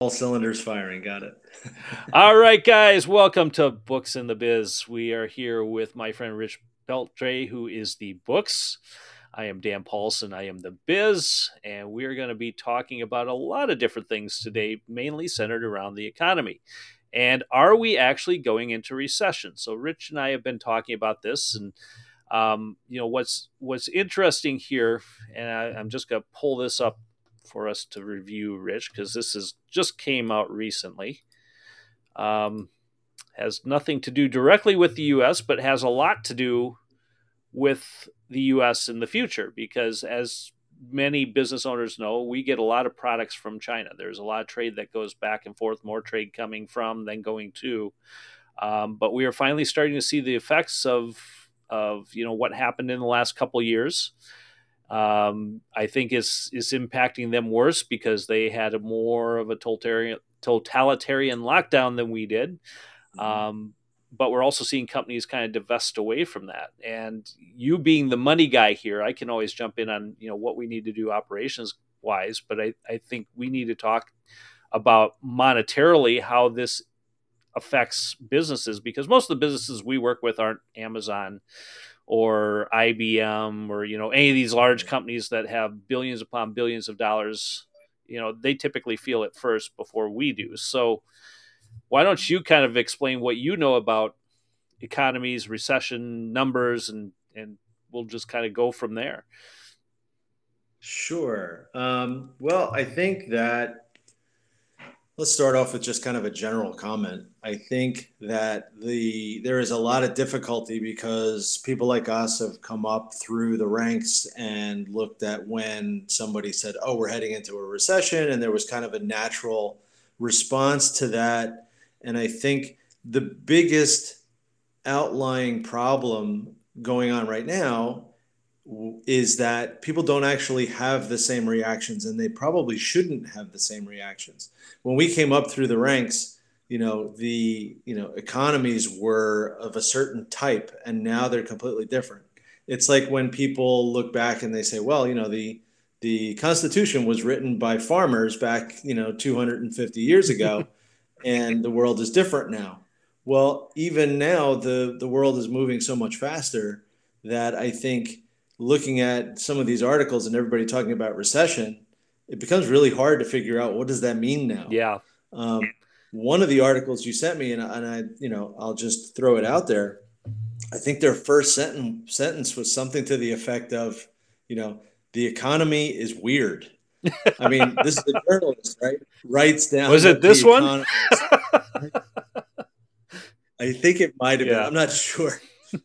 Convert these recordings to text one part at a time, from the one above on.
All cylinders firing. Got it. All right, guys. Welcome to Books in the Biz. We are here with my friend Rich Beltre, who is the Books. I am Dan Paulson. I am the Biz. And we're going to be talking about a lot of different things today, mainly centered around the economy. And are we actually going into recession? So, Rich and I have been talking about this. And um, you know what's what's interesting here, and I, I'm just going to pull this up for us to review, Rich, because this is just came out recently. Um, has nothing to do directly with the U.S., but has a lot to do with the U.S. in the future. Because as many business owners know, we get a lot of products from China. There's a lot of trade that goes back and forth, more trade coming from than going to. Um, but we are finally starting to see the effects of of you know what happened in the last couple years um, I think is is impacting them worse because they had a more of a totalitarian totalitarian lockdown than we did. Mm-hmm. Um, but we're also seeing companies kind of divest away from that. And you being the money guy here, I can always jump in on you know what we need to do operations wise. But I, I think we need to talk about monetarily how this affects businesses because most of the businesses we work with aren't Amazon or IBM or you know any of these large companies that have billions upon billions of dollars, you know, they typically feel it first before we do. So why don't you kind of explain what you know about economies, recession numbers and and we'll just kind of go from there. Sure. Um, well, I think that Let's start off with just kind of a general comment. I think that the there is a lot of difficulty because people like us have come up through the ranks and looked at when somebody said, "Oh, we're heading into a recession," and there was kind of a natural response to that. And I think the biggest outlying problem going on right now is that people don't actually have the same reactions and they probably shouldn't have the same reactions. When we came up through the ranks you know the you know economies were of a certain type and now they're completely different. It's like when people look back and they say well you know the the constitution was written by farmers back you know 250 years ago and the world is different now. Well even now the the world is moving so much faster that i think looking at some of these articles and everybody talking about recession, it becomes really hard to figure out what does that mean now. Yeah. Um, one of the articles you sent me, and, and I, you know, I'll just throw it out there. I think their first sentence sentence was something to the effect of, you know, the economy is weird. I mean, this is a journalist, right? Writes down. Was it this one? I think it might have yeah. been. I'm not sure.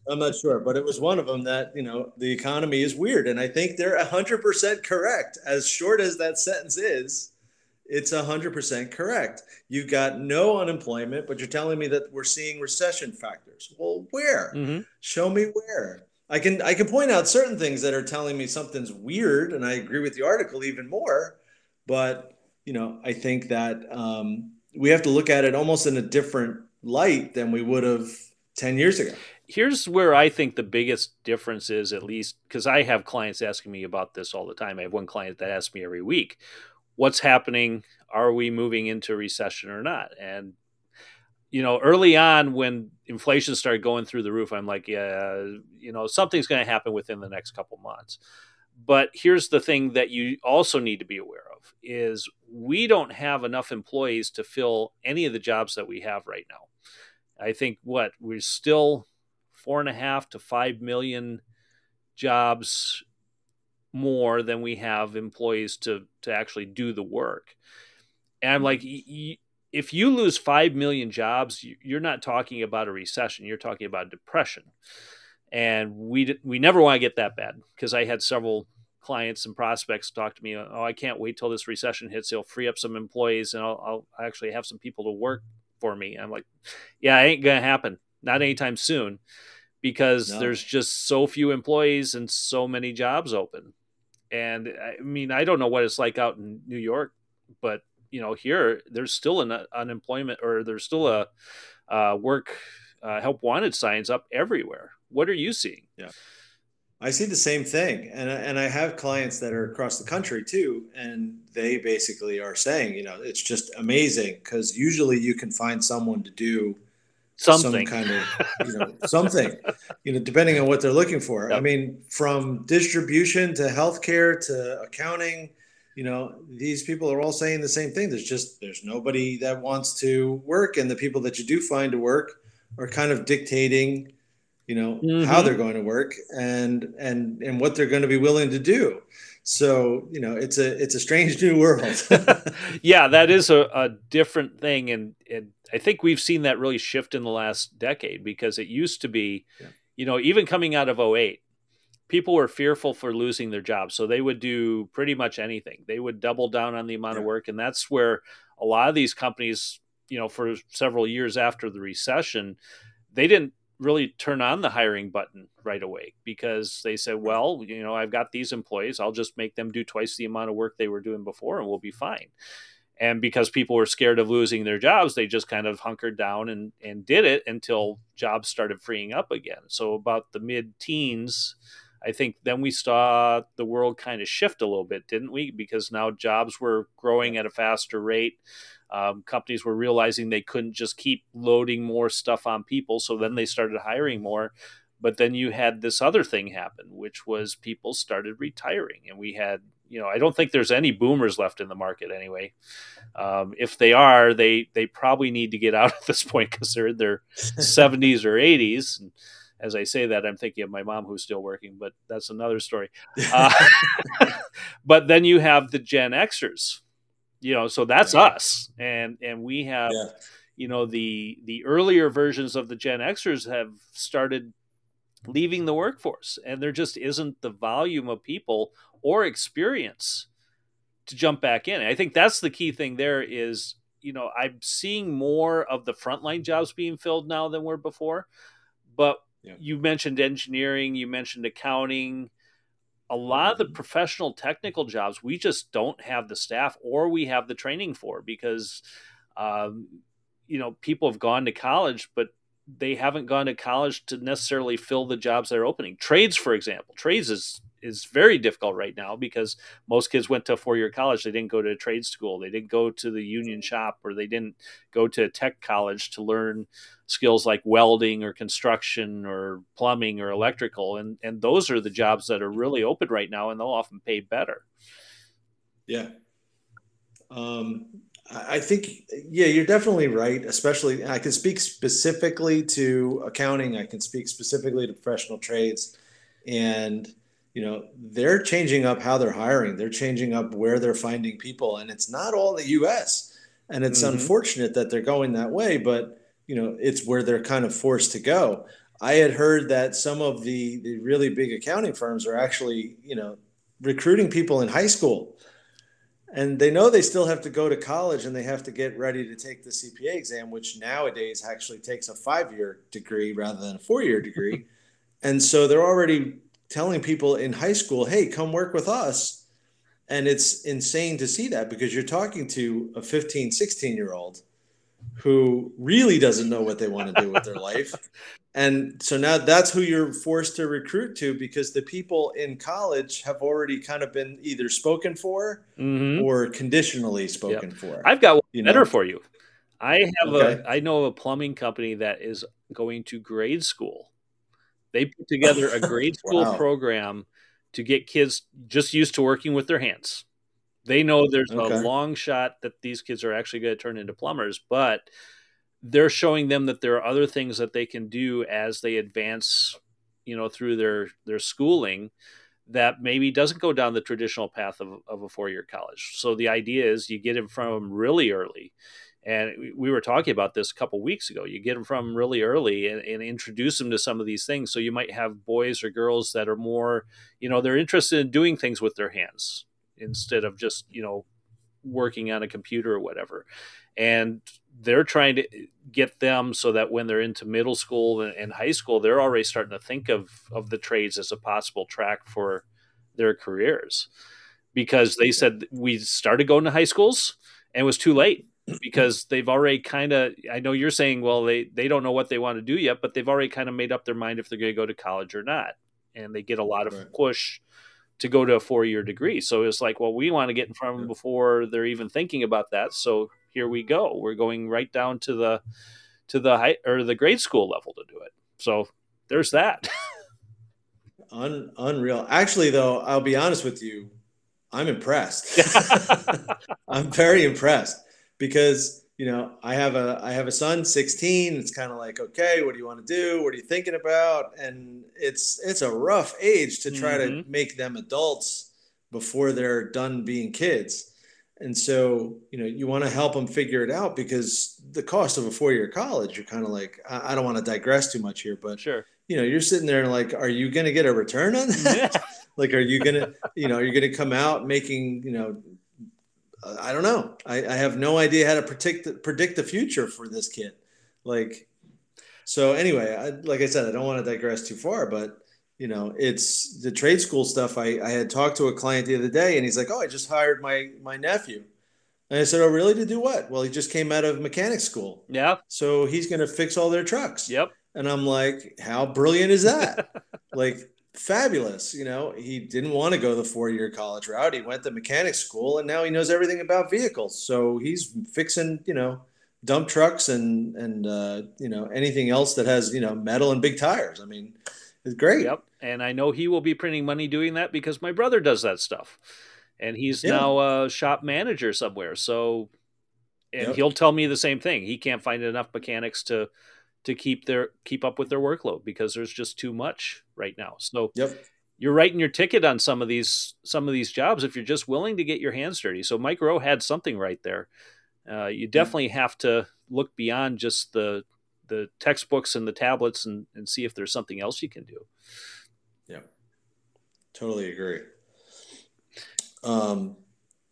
I'm not sure, but it was one of them that, you know, the economy is weird. And I think they're 100% correct. As short as that sentence is, it's 100% correct. You've got no unemployment, but you're telling me that we're seeing recession factors. Well, where? Mm-hmm. Show me where. I can I can point out certain things that are telling me something's weird, and I agree with the article even more. But you know, I think that um, we have to look at it almost in a different light than we would have ten years ago here's where I think the biggest difference is, at least because I have clients asking me about this all the time. I have one client that asks me every week, "What's happening? Are we moving into recession or not?" And you know, early on when inflation started going through the roof, I'm like, yeah, you know, something's going to happen within the next couple months. But here's the thing that you also need to be aware of is we don't have enough employees to fill any of the jobs that we have right now. I think what we're still four and a half to five million jobs more than we have employees to to actually do the work. And I'm like, if you lose five million jobs, you're not talking about a recession. You're talking about depression. And we we never want to get that bad because I had several clients and prospects talk to me. Oh, I can't wait till this recession hits. It'll free up some employees, and I'll, I'll actually have some people to work for me. I'm like, yeah, it ain't gonna happen. Not anytime soon because no. there's just so few employees and so many jobs open. And I mean, I don't know what it's like out in New York, but you know, here there's still an unemployment or there's still a uh, work uh, help wanted signs up everywhere. What are you seeing? Yeah. I see the same thing, and and I have clients that are across the country too, and they basically are saying, you know, it's just amazing because usually you can find someone to do something some kind of you know something, you know, depending on what they're looking for. Yep. I mean, from distribution to healthcare to accounting, you know, these people are all saying the same thing. There's just there's nobody that wants to work, and the people that you do find to work are kind of dictating you know mm-hmm. how they're going to work and and and what they're going to be willing to do so you know it's a it's a strange new world. Yeah that is a, a different thing. And, and i think we've seen that really shift in the last decade because it used to be yeah. you know even coming out of 08 people were fearful for losing their jobs. So they would do pretty much anything. They would double down on the amount yeah. of work. And that's where a lot of these companies you know for several years after the recession they didn't really turn on the hiring button right away because they said, well, you know, I've got these employees. I'll just make them do twice the amount of work they were doing before and we'll be fine. And because people were scared of losing their jobs, they just kind of hunkered down and, and did it until jobs started freeing up again. So, about the mid teens, I think then we saw the world kind of shift a little bit, didn't we? Because now jobs were growing at a faster rate um, companies were realizing they couldn't just keep loading more stuff on people, so then they started hiring more. But then you had this other thing happen, which was people started retiring, and we had, you know, I don't think there's any boomers left in the market anyway. Um, if they are, they they probably need to get out at this point because they're in their 70s or 80s. And as I say that, I'm thinking of my mom who's still working, but that's another story. Uh, but then you have the Gen Xers, you know so that's yeah. us and and we have yeah. you know the the earlier versions of the gen xers have started leaving the workforce and there just isn't the volume of people or experience to jump back in i think that's the key thing there is you know i'm seeing more of the frontline jobs being filled now than were before but yeah. you mentioned engineering you mentioned accounting a lot of the professional technical jobs we just don't have the staff or we have the training for because um, you know people have gone to college but they haven't gone to college to necessarily fill the jobs that are opening. Trades for example trades is is very difficult right now because most kids went to a four year college. They didn't go to a trade school. They didn't go to the union shop or they didn't go to a tech college to learn skills like welding or construction or plumbing or electrical. And, and those are the jobs that are really open right now and they'll often pay better. Yeah. Um, I think, yeah, you're definitely right. Especially, I can speak specifically to accounting. I can speak specifically to professional trades, and you know they're changing up how they're hiring. They're changing up where they're finding people. And it's not all the us and it's mm-hmm. unfortunate that they're going that way but you know it's where they're kind of forced to go. I had heard that some of the the really big accounting firms are actually you know recruiting people in high school. And they know they still have to go to college and they have to get ready to take the cpa exam which nowadays actually takes a five year degree rather than a four year degree. And so they're already telling people in high school, hey, come work with us. And it's insane to see that because you're talking to a 15, 16 year old who really doesn't know what they want to do with their life. And so now that's who you're forced to recruit to because the people in college have already kind of been either spoken for mm-hmm. or conditionally spoken yep. for. I've got one better know? for you. I have okay. a I know a plumbing company that is going to grade school they put together a grade school wow. program to get kids just used to working with their hands. They know there's okay. a long shot that these kids are actually going to turn into plumbers, but they're showing them that there are other things that they can do as they advance, you know, through their their schooling that maybe doesn't go down the traditional path of, of a four year college. So the idea is you get in front of them really early and we were talking about this a couple weeks ago. You get them from really early and, and, introduce them to some of these things. So you might have boys or girls that are more, you know, they're interested in doing things with their hands instead of just, you know, working on a computer or whatever. And they're trying to get them so that when they're into middle school and, and high school, they're already starting to think of of the trades as a possible track for their careers. Because they said we started going to high schools and it was too late because they've already kind of i know you're saying well they they don't know what they want to do yet but they've already kind of made up their mind if they're going to go to college or not and they get a lot of Right. push to go to a four year degree. So it's like, well, we want to get in front of them before they're even thinking about that. So here we go. We're going right down to the to the high or the grade school level to do it. So there's that. Un, unreal. Actually, though, I'll be honest with you, I'm impressed. I'm very impressed because you know I have a I have a son, 16. It's kind of like, okay, what do you want to do? What are you thinking about? And it's it's a rough age to try to Mhm. make them adults before they're done being kids. And so, you know, you want to help them figure it out because the cost of a four-year college, you're kind of like, I, I don't want to digress too much here, but sure. you know, you're sitting there like, are you going to get a return on that? like, are you going to, you know, are you going to come out making, you know, I don't know. I, I have no idea how to predict the, predict the future for this kid. Like, so anyway, I, like I said, I don't want to digress too far, but you know, it's the trade school stuff. I, I had talked to a client the other day and he's like, oh, I just hired my, my nephew. And I said, oh, really? To do what? Well, he just came out of mechanic school. Yeah. So he's going to fix all their trucks. Yep. And I'm like, how brilliant is that? like, fabulous. You know, he didn't want to go the four year college route. He went to mechanic school and now he knows everything about vehicles. So he's fixing, you know, dump trucks and, and, uh, you know, anything else that has, you know, metal and big tires. I mean, it's great. Yep. And I know he will be printing money doing that because my brother does that stuff. And he's Yeah. now a shop manager somewhere. So and Yep. he'll tell me the same thing. He can't find enough mechanics to to keep their keep up with their workload because there's just too much right now. So Yep. you're writing your ticket on some of these some of these jobs if you're just willing to get your hands dirty. So Mike Rowe had something right there. Uh, you definitely have to look beyond just the the textbooks and the tablets and, and see if there's something else you can do. Yeah, totally agree. Um,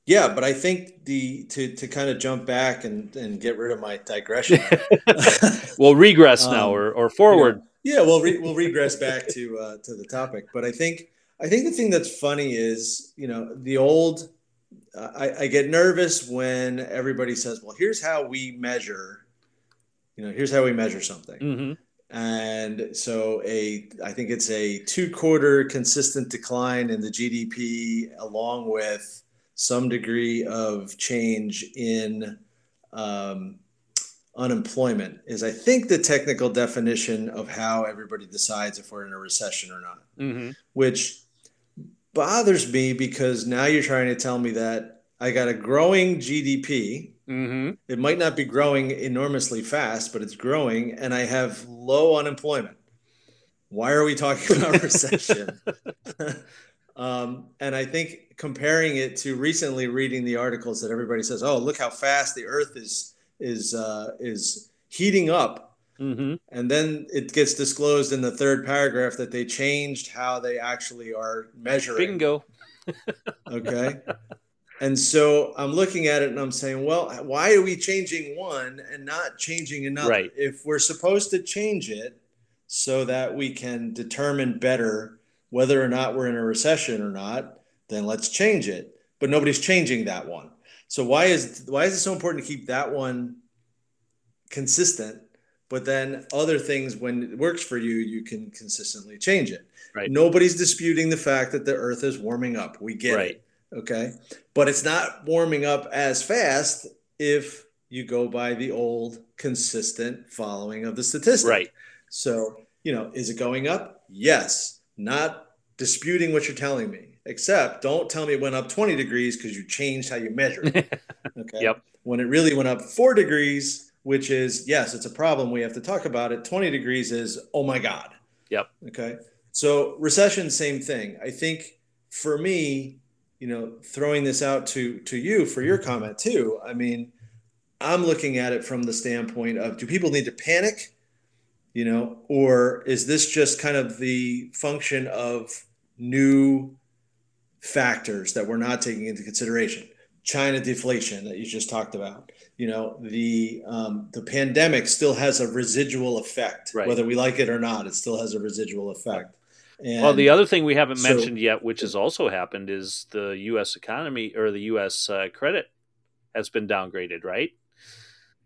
yeah, but I think the to to kind of jump back and and get rid of my digression. Well, regress now Um, or, or forward. Yeah, we'll re- we'll regress back to uh, to the topic, but I think I think the thing that's funny is you know the old. uh, I, I get nervous when everybody says, "Well, here's how we measure." You know, here's how we measure something. hmm And so a I think it's a two quarter consistent decline in the GDP along with some degree of change in um, unemployment is I think the technical definition of how everybody decides if we're in a recession or not, hmm which bothers me because now you're trying to tell me that I got a growing GDP hmm it might not be growing enormously fast, but it's growing, and I have low unemployment. Why are we talking about recession? um, and I think comparing it to recently reading the articles that everybody says, "Oh, look how fast the Earth is is uh, is heating up," hmm and then it gets disclosed in the third paragraph that they changed how they actually are measuring. Bingo. Okay. And so I'm looking at it and I'm saying, well, why are we changing one and not changing another? Right. If we're supposed to change it so that we can determine better whether or not we're in a recession or not, then let's change it. But nobody's changing that one. So why is why is it so important to keep that one consistent? But then other things, when it works for you, you can consistently change it. Right. Nobody's disputing the fact that the earth is warming up. We get Right. it. Okay. But it's not warming up as fast if you go by the old consistent following of the statistic. Right. So, you know, is it going up? Yes. Not disputing what you're telling me, except don't tell me it went up 20 degrees because you changed how you measure it. Okay. Yep. When it really went up four degrees, which is, yes, it's a problem. We have to talk about it. 20 degrees is, oh my God. Yep. Okay. So, recession, same thing. I think for me, you know, throwing this out to to you for your mm-hmm. comment too. I mean, I'm looking at it from the standpoint of do people need to panic, you know, or is this just kind of the function of new factors that we're not taking into consideration? China deflation that you just talked about. You know, the um, the pandemic still has a residual effect, Right. whether we like it or not. It still has a residual effect. And, well, the other thing we haven't so- mentioned yet, which has also happened, is the U.S. economy or the U.S. Uh, credit has been downgraded, right?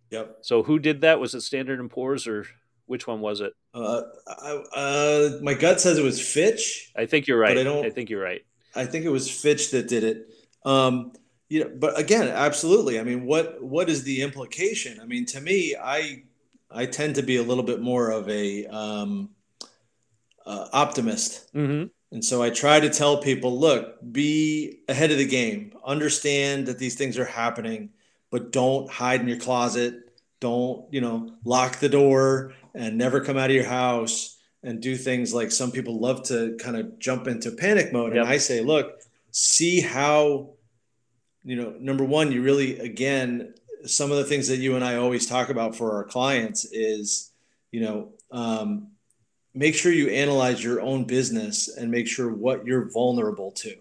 yep. So who did that? Was it Standard and Poor's or which one was it? Uh, uh, my gut says it was Fitch. I think you're right. I don't. I think you're right. I think it was Fitch that did it. Um, you know, but again, absolutely. I mean, what what is the implication? I mean, to me, I I tend to be a little bit more of a um, uh, optimist, mm-hmm. and so I try to tell people, look, be ahead of the game, understand that these things are happening, but don't hide in your closet. Don't you know lock the door and never come out of your house and do things like some people love to kind of jump into panic mode. Yep. And I say, look, see how you know, number one, you really, again, some of the things that you and I always talk about for our clients is, you know, um, make sure you analyze your own business and make sure what you're vulnerable to.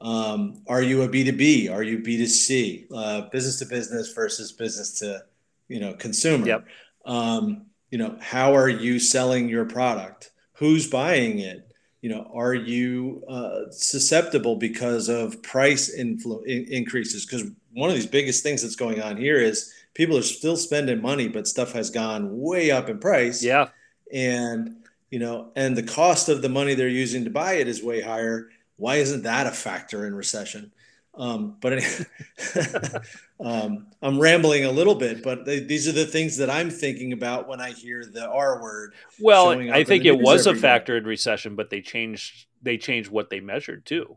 Um, are you a B2B? Are you B2C? Uh, business to business versus business to, you know, consumer. Yep. Um, you know, how are you selling your product? Who's buying it? you know, are you uh, susceptible because of price influ- in- increases? Because one of these biggest things that's going on here is people are still spending money, but stuff has gone way up in price. Yeah, and you know, and the cost of the money they're using to buy it is way higher. Why isn't that a factor in recession? Um, but anyway, um, I'm rambling a little bit, but they, these are the things that I'm thinking about when I hear the R word. Well, I think it was a factor in recession, but they changed they changed what they measured too.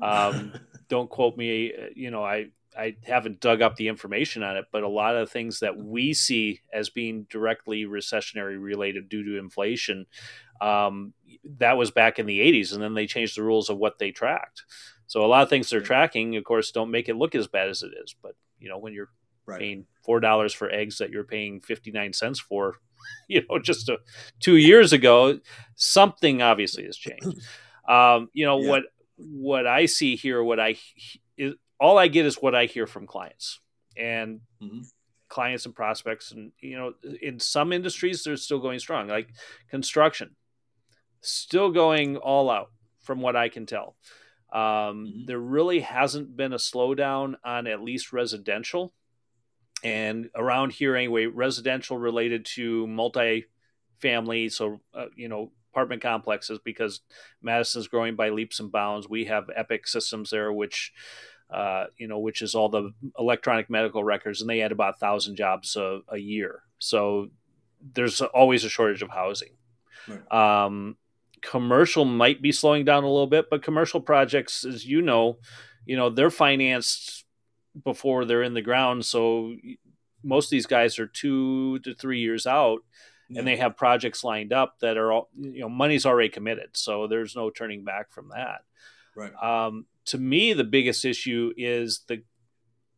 Um, don't quote me. You know, I I haven't dug up the information on it, but a lot of things that we see as being directly recessionary related due to inflation, um, that was back in the 80s, and then they changed the rules of what they tracked. So a lot of things they're tracking, of course, don't make it look as bad as it is. But you know, when you're right. paying four dollars for eggs that you're paying fifty nine cents for, you know, just a, two years ago, something obviously has changed. Um, you know yeah. what what I see here, what I is all I get is what I hear from clients and mm-hmm. clients and prospects, and you know, in some industries they're still going strong, like construction, still going all out from what I can tell. Um, mm-hmm. There really hasn't been a slowdown on at least residential. And around here, anyway, residential related to multi-family, so, uh, you know, apartment complexes, because Madison's growing by leaps and bounds. We have Epic systems there, which, uh, you know, which is all the electronic medical records, and they add about a thousand jobs a, a, year. So there's always a shortage of housing. Right. Um, commercial might be slowing down a little bit, but commercial projects, as you know, you know they're financed before they're in the ground. So most of these guys are two to three years out, yeah. and they have projects lined up that are all you know money's already committed. So there's no turning back from that. Right. Um, to me, the biggest issue is the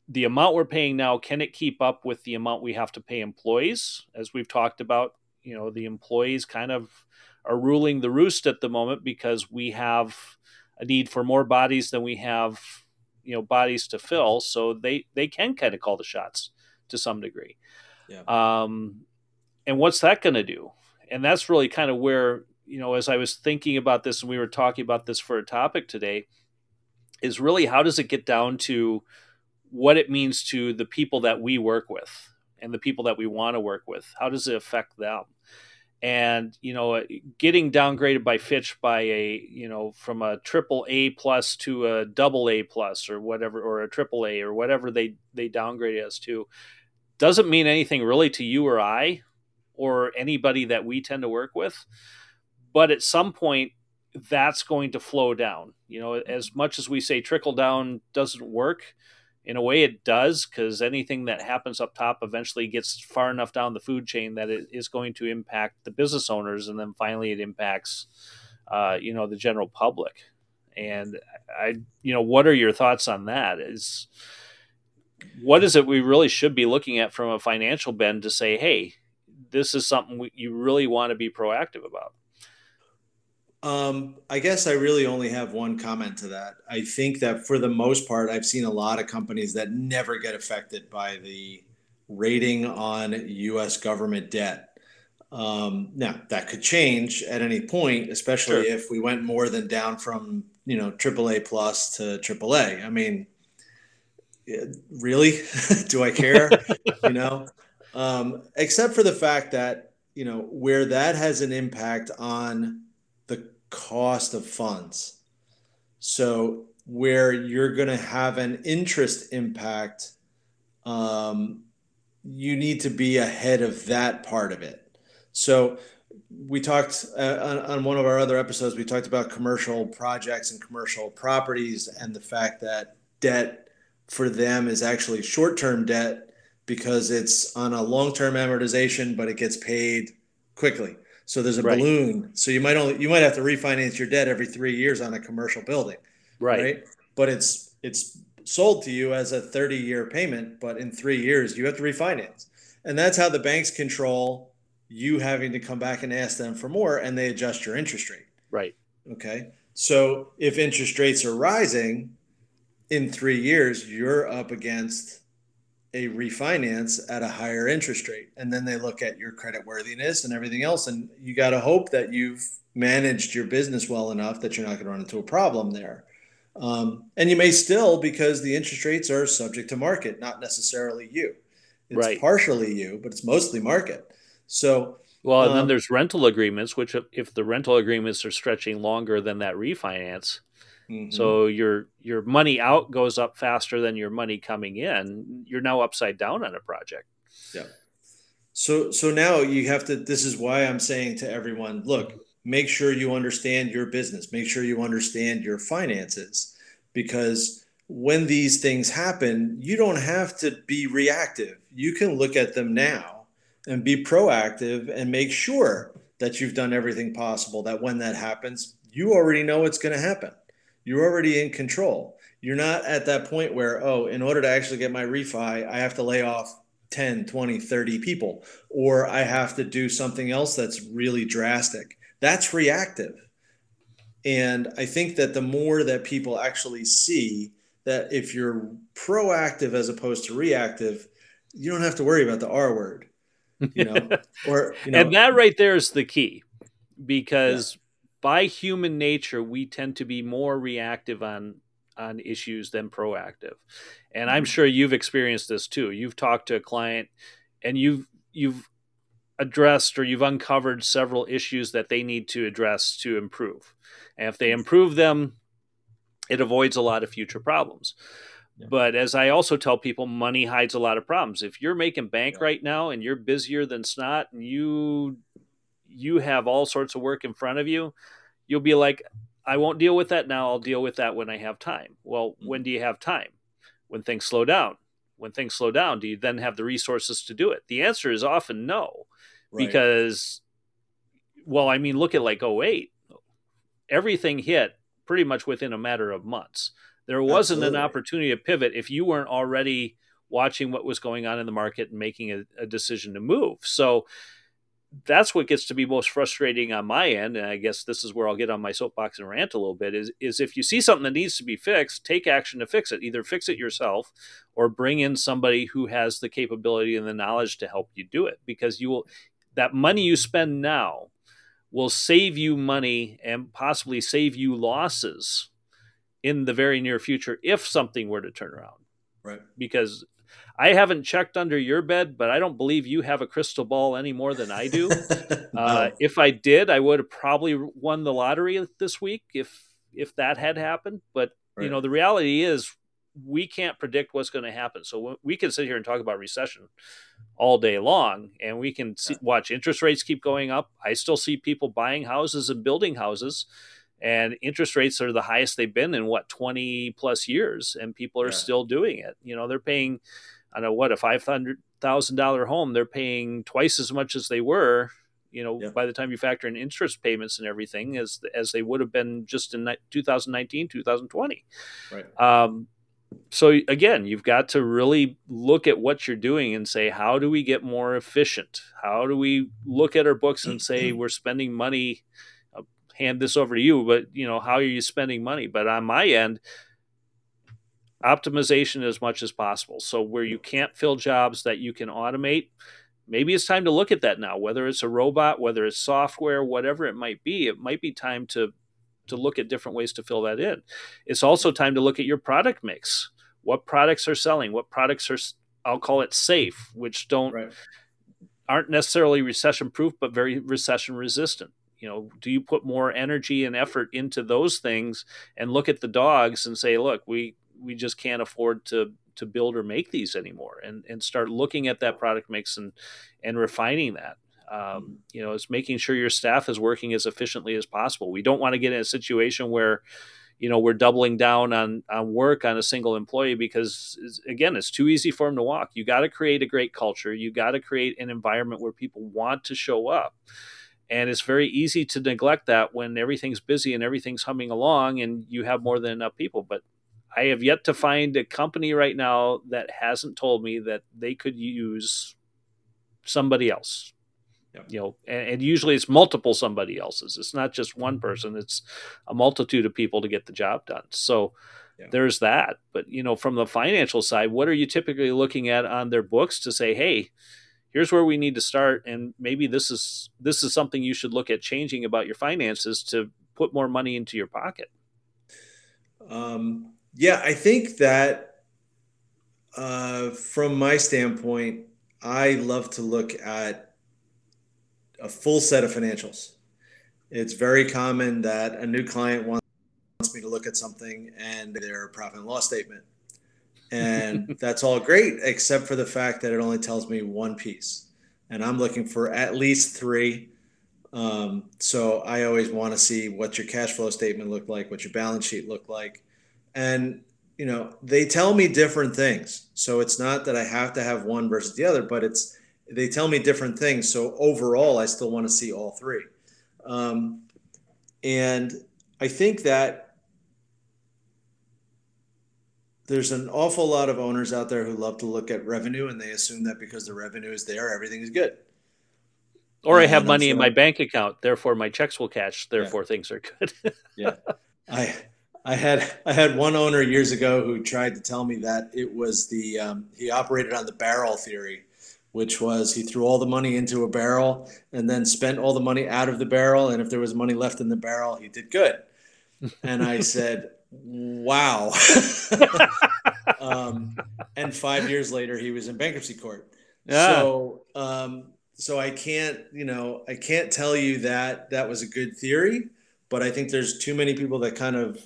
the amount we're paying now. Can it keep up with the amount we have to pay employees? As we've talked about, you know, the employees kind of are ruling the roost at the moment because we have a need for more bodies than we have you know bodies to fill. So they they can kind of call the shots to some degree. Yeah. um and what's that going to do? And that's really kind of where you know as i was thinking about this and we were talking about this for a topic today is really how does it get down to what it means to the people that we work with and the people that we want to work with? How does it affect them and you know uh, getting downgraded by fitch by a you know from a triple a plus to a double a plus or whatever or a triple a or whatever they they downgrade us to doesn't mean anything really to you or i or anybody that we tend to work with. But at some point that's going to flow down. You know as much as we say trickle down doesn't work in a way it does because anything that happens up top eventually gets far enough down the food chain that it is going to impact the business owners and then finally it impacts uh, you know the general public. And i you know what are your thoughts on that? Is what is it we really should be looking at from a financial bend to say hey this is something we, you really want to be proactive about um, I guess I really only have one comment to that. I think that for the most part, I've seen a lot of companies that never get affected by the rating on U.S. government debt. Um, now that could change at any point, especially sure. if we went more than down from you know AAA plus to AAA. I mean, really, do I care? you know, um, except for the fact that you know, where that has an impact on cost of funds. So where you're going to have an interest impact, um, you need to be ahead of that part of it. So we talked uh, on, on, one of our other episodes, we talked about commercial projects and commercial properties and the fact that debt for them is actually short term debt because it's on a long term amortization, but it gets paid quickly. So there's a right. balloon. So you might only you might have to refinance your debt every three years on a commercial building. Right. right? But it's it's sold to you as a 30 year payment, but in three years you have to refinance. And that's how the banks control you having to come back and ask them for more and they adjust your interest rate. Right. Okay. So if interest rates are rising in three years, you're up against a refinance at a higher interest rate. And then they look at your credit worthiness and everything else. And you got to hope that you've managed your business well enough that you're not going to run into a problem there. Um, and you may still because the interest rates are subject to market, not necessarily you. It's right. partially you, but it's mostly market. So, well, and um, then there's rental agreements, which if the rental agreements are stretching longer than that refinance, mm-hmm. so your your money out goes up faster than your money coming in, you're now upside down on a project. Yeah. So so now you have to. This is why I'm saying to everyone, look, make sure you understand your business, make sure you understand your finances, because when these things happen, you don't have to be reactive. You can look at them now and be proactive and make sure that you've done everything possible that when that happens, you already know it's going to happen. You're already in control. You're not at that point where, oh, in order to actually get my refi, I have to lay off 10, 20, 30 people, or I have to do something else that's really drastic. That's reactive. And I think that the more that people actually see that if you're proactive as opposed to reactive, you don't have to worry about the R word you know, or you know, and that right there is the key, because yeah. By human nature we tend to be more reactive on on issues than proactive, and I'm mm-hmm. sure you've experienced this too. You've talked to a client, and you've you've addressed or you've uncovered several issues that they need to address to improve, and if they improve them, it avoids a lot of future problems. But as I also tell people, money hides a lot of problems. If you're making bank yeah. right now and you're busier than snot and you you have all sorts of work in front of you, you'll be like, I won't deal with that now. I'll deal with that when I have time. Well, when do you have time? When things slow down. When things slow down, do you then have the resources to do it? The answer is often no. Right. Because well, I mean, look at like 08. Everything hit pretty much within a matter of months. There wasn't Absolutely. an opportunity to pivot if you weren't already watching what was going on in the market and making a, a decision to move. So that's what gets to be most frustrating on my end and i guess this is where i'll get on my soapbox and rant a little bit is is if you see something that needs to be fixed take action to fix it either fix it yourself or bring in somebody who has the capability and the knowledge to help you do it because you will that money you spend now will save you money and possibly save you losses in the very near future if something were to turn around. Right. Because I haven't checked under your bed, but I don't believe you have a crystal ball any more than I do. no. uh, if I did, I would have probably won the lottery this week if if that had happened. But right. you know, the reality is we can't predict what's going to happen. So we can sit here and talk about recession all day long, and we can see, watch interest rates keep going up. I still see people buying houses and building houses and interest rates are the highest they've been in what 20 plus years and people are yeah. still doing it you know they're paying i don't know what a $500000 home they're paying twice as much as they were you know yeah. by the time you factor in interest payments and everything as as they would have been just in 2019 2020 right um, so again you've got to really look at what you're doing and say how do we get more efficient how do we look at our books and say we're spending money hand this over to you, but you know, how are you spending money? But on my end, optimization as much as possible. So where you can't fill jobs that you can automate, maybe it's time to look at that now. Whether it's a robot, whether it's software, whatever it might be, it might be time to to look at different ways to fill that in. It's also time to look at your product mix. What products are selling? What products are I'll call it safe, which don't right aren't necessarily recession proof, but very recession resistant. You know, do you put more energy and effort into those things and look at the dogs and say, look, we we just can't afford to to build or make these anymore, and and start looking at that product mix and and refining that. Um, you know, it's making sure your staff is working as efficiently as possible. We don't want to get in a situation where you know we're doubling down on on work on a single employee because again it's too easy for them to walk. You got to create a great culture. You got to create an environment where people want to show up. And it's very easy to neglect that when everything's busy and everything's humming along and you have more than enough people. But i have yet to find a company right now that hasn't told me that they could use somebody else. You know and, and, usually it's multiple somebody else's. It's not just one mm-hmm. person. It's a multitude of people to get the job done. So yeah. there's that. But you know from the financial side what are you typically looking at on their books to say hey here's where we need to start and maybe this is this is something you should look at changing about your finances to put more money into your pocket um, yeah i think that uh, from my standpoint i love to look at a full set of financials. It's very common that a new client wants me to look at something and their profit and loss statement. And that's all great, except for the fact that it only tells me one piece. And I'm looking for at least three. Um, so I always want to see what your cash flow statement looked like, what your balance sheet looked like. And, you know, they tell me different things. So it's not that I have to have one versus the other, but it's, they tell me different things. So overall, I still want to see all three. Um, and I think that there's an awful lot of owners out there who love to look at revenue and they assume that because the revenue is there, everything is good. Or I have money in my bank account, therefore my checks will cash, therefore yeah. things are good. yeah. I I had I had one owner years ago who tried to tell me that it was the um, he operated on the barrel theory which was he threw all the money into a barrel and then spent all the money out of the barrel. And if there was money left in the barrel, he did good. And I said, wow. um, and five years later, he was in bankruptcy court. Yeah. So, um, so I can't, you know, I can't tell you that that was a good theory, but I think there's too many people that kind of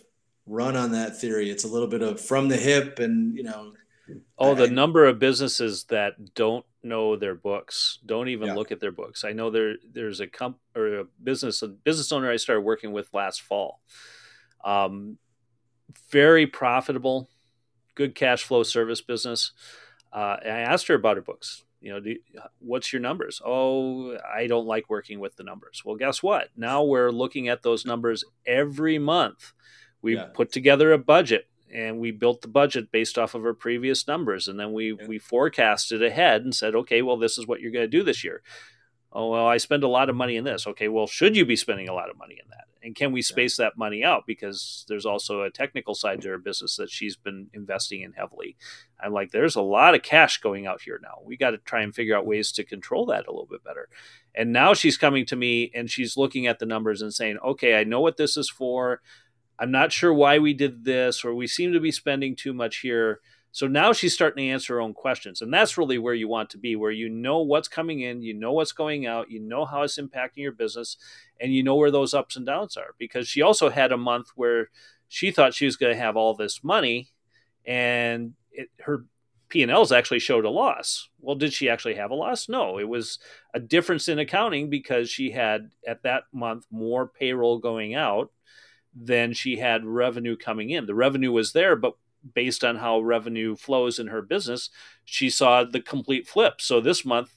run on that theory. It's a little bit of from the hip and, you know, Oh, the I, number of businesses that don't know their books, don't even yeah. look at their books. I know there there's a comp or a business a business owner I started working with last fall. Um, very profitable, good cash flow service business. Uh, I asked her about her books. You know, do, what's your numbers? Oh, I don't like working with the numbers. Well, guess what? Now we're looking at those numbers every month. We yeah. put together a budget and we built the budget based off of our previous numbers. And then we yeah. we forecasted ahead and said okay well this is what you're going to do this year. Oh well i spend a lot of money in this. Okay well should you be spending a lot of money in that? And can we space yeah. that money out? Because there's also a technical side to her business that she's been investing in heavily. I'm like there's a lot of cash going out here now. We got to try and figure out ways to control that a little bit better. And now she's coming to me and she's looking at the numbers and saying okay i know what this is for I'm not sure why we did this, or we seem to be spending too much here. So now she's starting to answer her own questions. And that's really where you want to be, where you know what's coming in, you know what's going out, you know how it's impacting your business, and you know where those ups and downs are. Because she also had a month where she thought she was going to have all this money and it, her P&Ls actually showed a loss. Well, did she actually have a loss? No, it was a difference in accounting because she had at that month more payroll going out than she had revenue coming in. The revenue was there, but based on how revenue flows in her business, she saw the complete flip. So this month,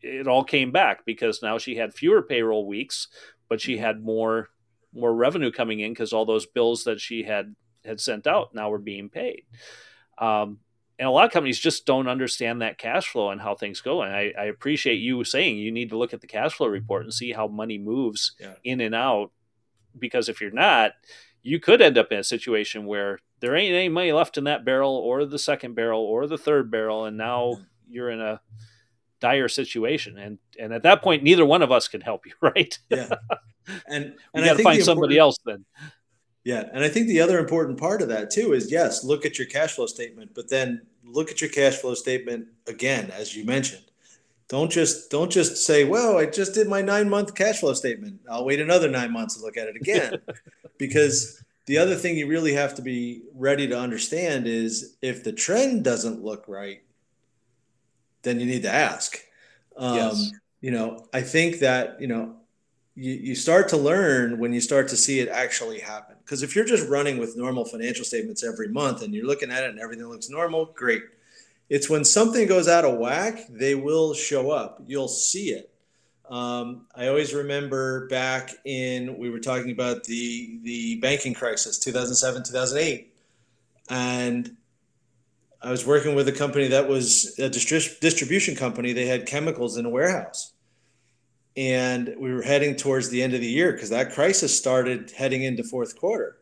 it all came back because now she had fewer payroll weeks, but she had more more revenue coming in because all those bills that she had had sent out now were being paid. Um, and a lot of companies just don't understand that cash flow and how things go. And I, I, appreciate you saying you need to look at the cash flow report and see how money moves yeah. in and out because if you're not, you could end up in a situation where there ain't any money left in that barrel or the second barrel or the third barrel, and now mm-hmm. you're in a dire situation. And and at that point, neither one of us can help you, right? Yeah, and and you got to find somebody else then. Yeah, and I think the other important part of that too is yes, look at your cash flow statement, but then look at your cash flow statement again, as you mentioned, Don't just don't just say, "Well, I just did my nine month cash flow statement. I'll wait another nine months to look at it again," because the other thing you really have to be ready to understand is if the trend doesn't look right, then you need to ask. Um, yes. You know, I think that you know you, you start to learn when you start to see it actually happen. Because if you're just running with normal financial statements every month and you're looking at it and everything looks normal, great. It's when something goes out of whack, they will show up. You'll see it. Um, I always remember back in we were talking about the the banking crisis, 2007, 2008, and I was working with a company that was a distri- distribution company. They had chemicals in a warehouse, and we were heading towards the end of the year because that crisis started heading into fourth quarter,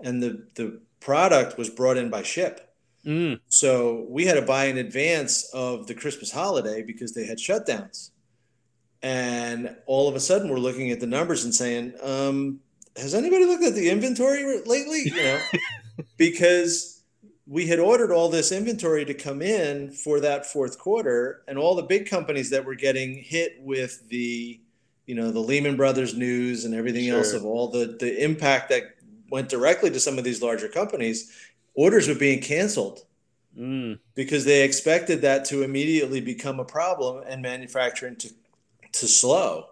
and the the product was brought in by ship Mm. So we had to buy in advance of the Christmas holiday because they had shutdowns. And all of a sudden, we're looking at the numbers and saying, um, "Has anybody looked at the inventory lately?" You know, because we had ordered all this inventory to come in for that fourth quarter, and all the big companies that were getting hit with the, you know, the Lehman Brothers news and everything sure. else of all the the impact that went directly to some of these larger companies orders were being canceled mm. because they expected that to immediately become a problem and manufacturing to, to slow.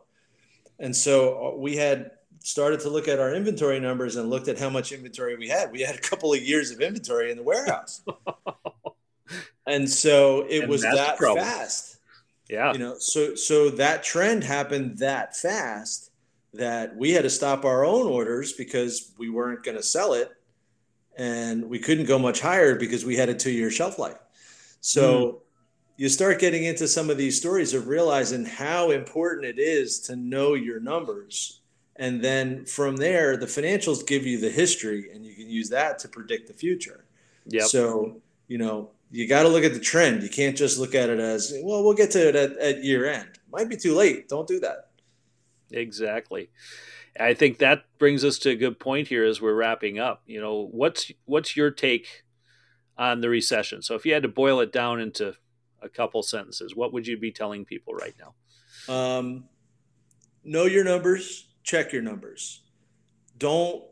And so uh, we had started to look at our inventory numbers and looked at how much inventory we had. We had a couple of years of inventory in the warehouse. and so it and was that fast. Yeah. You know, so so that trend happened that fast that we had to stop our own orders because we weren't going to sell it and we couldn't go much higher because we had a two year shelf life. So mm. you start getting into some of these stories of realizing how important it is to know your numbers. And then from there, the financials give you the history and you can use that to predict the future. Yeah. So, you know, you got to look at the trend. You can't just look at it as, well, we'll get to it at, at year end. Might be too late. Don't do that. Exactly. I think that brings us to a good point here as we're wrapping up. You know, what's what's your take on the recession? So if you had to boil it down into a couple sentences, what would you be telling people right now? Um, know your numbers, check your numbers. Don't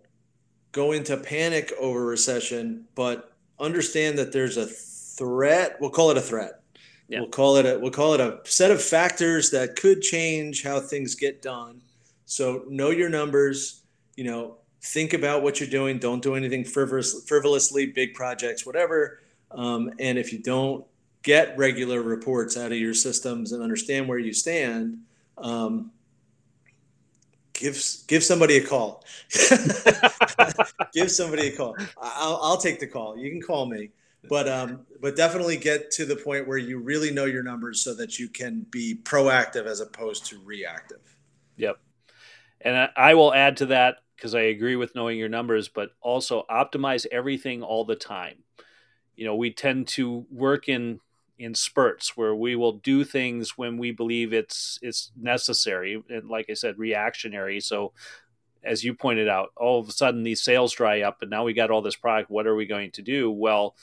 go into panic over recession, but understand that there's a threat. We'll call it a threat. Yeah. We'll call it a we'll call it a set of factors that could change how things get done so know your numbers, you know, think about what you're doing. Don't do anything frivolous, frivolously, big projects, whatever. Um, and if you don't get regular reports out of your systems and understand where you stand, um, give give somebody a call. give somebody a call. I'll, I'll take the call. You can call me, but um, but definitely get to the point where you really know your numbers so that you can be proactive as opposed to reactive. Yep. And I, will add to that because I agree with knowing your numbers, but also optimize everything all the time. You know, we tend to work in in spurts where we will do things when we believe it's it's necessary and like I said reactionary. So as you pointed out all of a sudden these sales dry up and now we got all this product what are we going to do? Well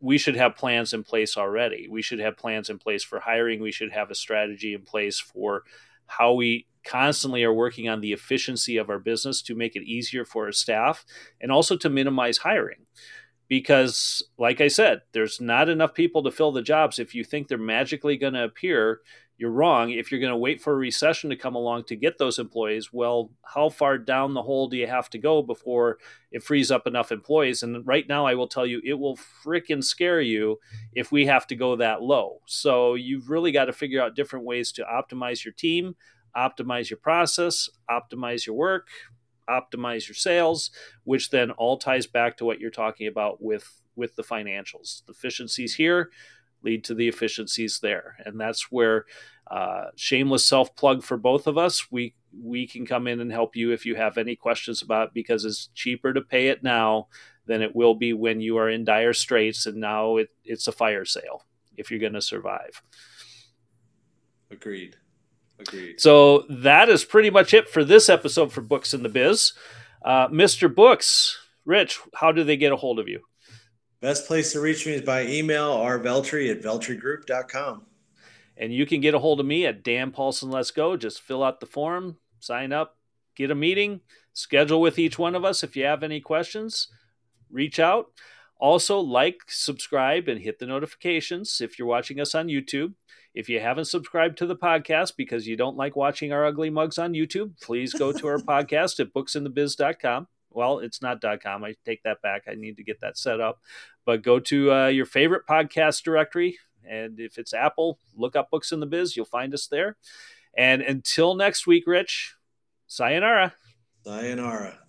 we should have plans in place already. We should have plans in place for hiring. We should have a strategy in place for how we constantly are working on the efficiency of our business to make it easier for our staff and also to minimize hiring. Because, like I said, there's not enough people to fill the jobs. If you think they're magically going to appear, you're wrong. If you're going to wait for a recession to come along to get those employees, well, how far down the hole do you have to go before it frees up enough employees? And right now, I will tell you, it will freaking scare you if we have to go that low. So you've really got to figure out different ways to optimize your team, optimize your process, optimize your work, optimize your sales, which then all ties back to what you're talking about with with the financials. The efficiencies here lead to the efficiencies there, and that's where uh, shameless self plug for both of us. We we can come in and help you if you have any questions about it because it's cheaper to pay it now than it will be when you are in dire straits and now it, it's a fire sale if you're going to survive. Agreed. Agreed. So that is pretty much it for this episode for Books in the Biz. Uh, Mr. Books, Rich, how do they get a hold of you? Best place to reach me is by email, rveltri at veltrigroup.com. And you can get a hold of me at Dan Paulson Let's Go. Just fill out the form, sign up, get a meeting, schedule with each one of us. If you have any questions, reach out. Also, like, subscribe, and hit the notifications if you're watching us on YouTube. If you haven't subscribed to the podcast because you don't like watching our ugly mugs on YouTube, please go to our podcast at booksinthebiz.com. Well, it's not .com. I take that back. I need to get that set up. But go to uh, your favorite podcast directory, and if it's Apple, look up Books in the Biz. You'll find us there. And until next week, Rich, sayonara. Sayonara.